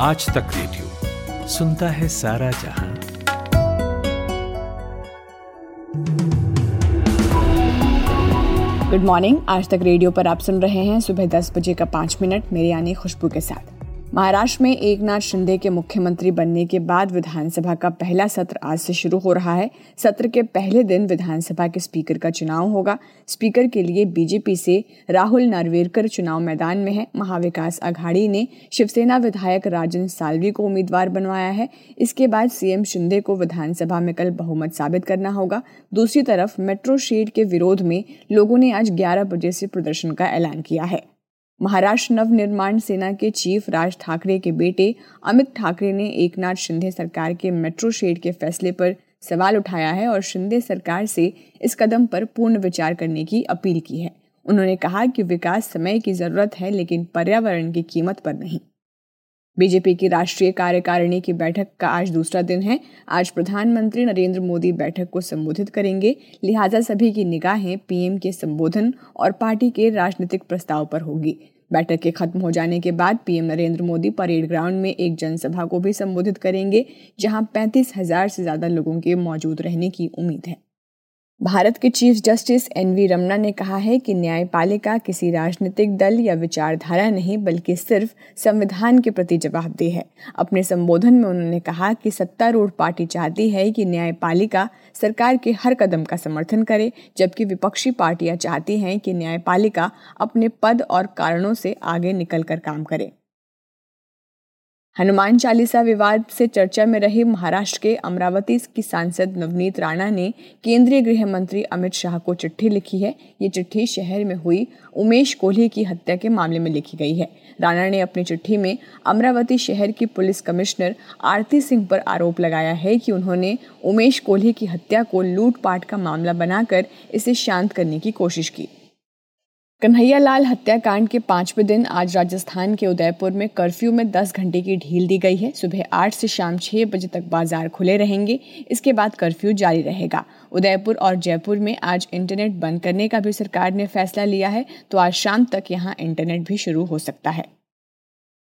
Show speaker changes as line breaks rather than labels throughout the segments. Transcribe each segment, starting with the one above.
आज तक रेडियो सुनता है सारा जहाँ।
गुड मॉर्निंग आज तक रेडियो पर आप सुन रहे हैं सुबह दस बजे का पाँच मिनट, मेरे यानी खुशबू के साथ। महाराष्ट्र में एक नाथ शिंदे के मुख्यमंत्री बनने के बाद विधानसभा का पहला सत्र आज से शुरू हो रहा है। सत्र के पहले दिन विधानसभा के स्पीकर का चुनाव होगा। स्पीकर के लिए बीजेपी से राहुल नार्वेकर चुनाव मैदान में है। महाविकास अघाड़ी ने शिवसेना विधायक राजन सालवी को उम्मीदवार बनवाया है। इसके बाद सीएम शिंदे को विधानसभा में कल बहुमत साबित करना होगा। दूसरी तरफ़ मेट्रो शेड के विरोध में लोगों ने आज ग्यारह बजे से प्रदर्शन का ऐलान किया है। महाराष्ट्र नव निर्माण सेना के चीफ राज ठाकरे के बेटे अमित ठाकरे ने एकनाथ शिंदे सरकार के मेट्रो शेड के फैसले पर सवाल उठाया है और शिंदे सरकार से इस कदम पर पूर्ण विचार करने की अपील की है। उन्होंने कहा कि विकास समय की ज़रूरत है, लेकिन पर्यावरण की कीमत पर नहीं। बीजेपी की राष्ट्रीय कार्यकारिणी की बैठक का आज दूसरा दिन है। आज प्रधानमंत्री नरेंद्र मोदी बैठक को संबोधित करेंगे। लिहाजा सभी की निगाहें पीएम के संबोधन और पार्टी के राजनीतिक प्रस्ताव पर होगी। बैठक के खत्म हो जाने के बाद PM Narendra Modi parade ground में एक जनसभा को भी संबोधित करेंगे, जहाँ पैंतीस हज़ार से ज़्यादा लोगों के मौजूद रहने की उम्मीद है। भारत के chief justice N V Ramana ने कहा है कि न्यायपालिका किसी राजनीतिक दल या विचारधारा नहीं, बल्कि सिर्फ़ संविधान के प्रति जवाबदेह है। अपने संबोधन में उन्होंने कहा कि सत्तारूढ़ पार्टी चाहती है कि न्यायपालिका सरकार के हर कदम का समर्थन करे, जबकि विपक्षी पार्टियाँ चाहती हैं कि न्यायपालिका अपने पद और कारणों से आगे निकलकर काम करे। हनुमान चालीसा विवाद से चर्चा में रहे महाराष्ट्र के अमरावती की सांसद नवनीत राणा ने केंद्रीय गृह मंत्री अमित शाह को चिट्ठी लिखी है। ये चिट्ठी शहर में हुई। उमेश कोहली की हत्या के मामले में लिखी गई है। राणा ने अपनी चिट्ठी में अमरावती शहर की पुलिस कमिश्नर आरती सिंह पर आरोप लगाया है कि उन्होंने उमेश कोहली की हत्या को लूटपाट का मामला बनाकर इसे शांत करने की कोशिश की। कन्हैया लाल हत्याकांड के पाँचवें दिन आज राजस्थान के उदयपुर में कर्फ्यू में 10 घंटे की ढील दी गई है। सुबह 8 से शाम 6 बजे तक बाज़ार खुले रहेंगे। इसके बाद कर्फ्यू जारी रहेगा। उदयपुर और जयपुर में आज इंटरनेट बंद करने का भी सरकार ने फैसला लिया है तो आज शाम तक यहाँ इंटरनेट भी शुरू हो सकता है।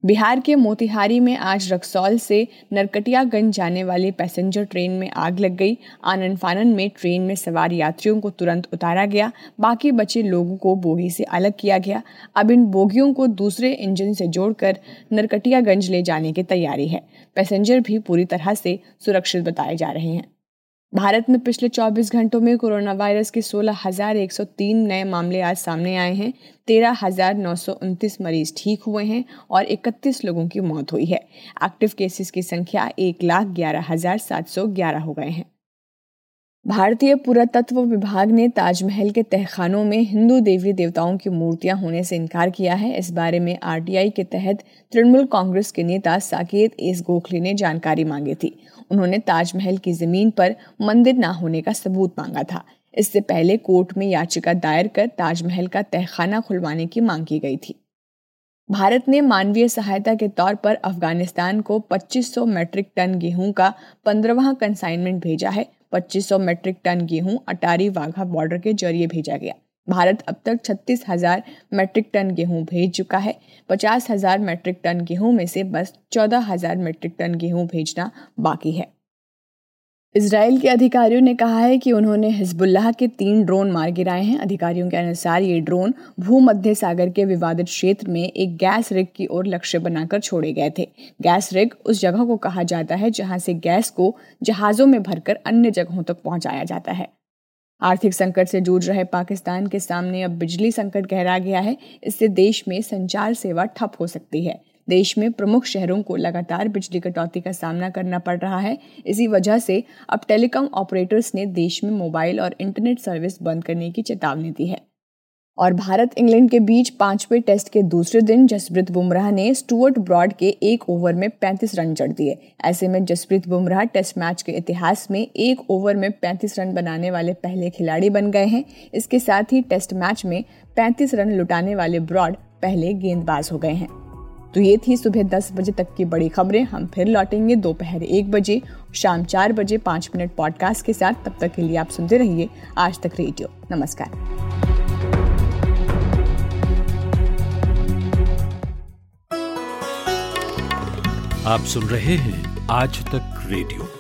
बिहार के मोतिहारी में आज रक्सौल से नरकटियागंज जाने वाली पैसेंजर ट्रेन में आग लग गई। आनंद फानन में ट्रेन में सवार यात्रियों को तुरंत उतारा गया। बाकी बचे लोगों को बोगी से अलग किया गया। अब इन बोगियों को दूसरे इंजन से जोड़कर नरकटियागंज ले जाने की तैयारी है। पैसेंजर भी पूरी तरह से सुरक्षित बताए जा रहे हैं। भारत में पिछले 24 घंटों में कोरोना वायरस के 16,103 नए मामले आज सामने आए हैं। तेरह मरीज़ ठीक हुए हैं और 31 लोगों की मौत हुई है। एक्टिव केसेस की संख्या एक लाख ग्यारह हज़ार सात सौ ग्यारह हो गए हैं। भारतीय पुरातत्व विभाग ने ताजमहल के तहखानों में हिंदू देवी देवताओं की मूर्तियाँ होने से इनकार किया है। इस बारे में आरटीआई के तहत तृणमूल कांग्रेस के नेता साकेत एस गोखले ने जानकारी मांगी थी। उन्होंने ताजमहल की ज़मीन पर मंदिर न होने का सबूत मांगा था। इससे पहले कोर्ट में याचिका दायर कर ताजमहल का तहखाना खुलवाने की मांग की गई थी। भारत ने मानवीय सहायता के तौर पर अफ़गानिस्तान को 2500 मैट्रिक टन गेहूँ का पंद्रहवा कंसाइनमेंट भेजा है। 2500 मेट्रिक टन गेहूँ अटारी वाघा बॉर्डर के ज़रिए भेजा गया। भारत अब तक छत्तीस हज़ार मेट्रिक टन गेहूँ भेज चुका है। पचास हज़ार मेट्रिक टन गेहूँ में से बस चौदह हज़ार मेट्रिक टन गेहूँ भेजना बाकी है। इसराइल के अधिकारियों ने कहा है कि उन्होंने हिजबुल्लाह के तीन ड्रोन मार गिराए हैं। अधिकारियों के अनुसार ये ड्रोन भूमध्य सागर के विवादित क्षेत्र में एक गैस रिग की ओर लक्ष्य बनाकर छोड़े गए थे। गैस रिग उस जगह को कहा जाता है जहाँ से गैस को जहाजों में भरकर अन्य जगहों तक पहुँचाया जाता है। आर्थिक संकट से जूझ रहे पाकिस्तान के सामने अब बिजली संकट गहरा गया है। इससे देश में संचार सेवा ठप हो सकती है। देश में प्रमुख शहरों को लगातार बिजली कटौती का सामना करना पड़ रहा है। इसी वजह से अब टेलीकॉम ऑपरेटर्स ने देश में मोबाइल और इंटरनेट सर्विस बंद करने की चेतावनी दी है। और भारत इंग्लैंड के बीच पाँचवें टेस्ट के दूसरे दिन जसप्रीत बुमराह ने स्टुअर्ट ब्रॉड के एक ओवर में 35 रन जड़ दिए। ऐसे में जसप्रीत बुमराह टेस्ट मैच के इतिहास में एक ओवर में 35 रन बनाने वाले पहले खिलाड़ी बन गए हैं। इसके साथ ही टेस्ट मैच में 35 रन लुटाने वाले ब्रॉड पहले गेंदबाज हो गए हैं। तो ये थी सुबह दस बजे तक की बड़ी खबरें। हम फिर लौटेंगे दोपहर एक बजे, शाम चार बजे, पाँच मिनट पॉडकास्ट के साथ। तब तक के लिए आप सुनते रहिए आज तक रेडियो। नमस्कार।
आप सुन रहे हैं आज तक रेडियो।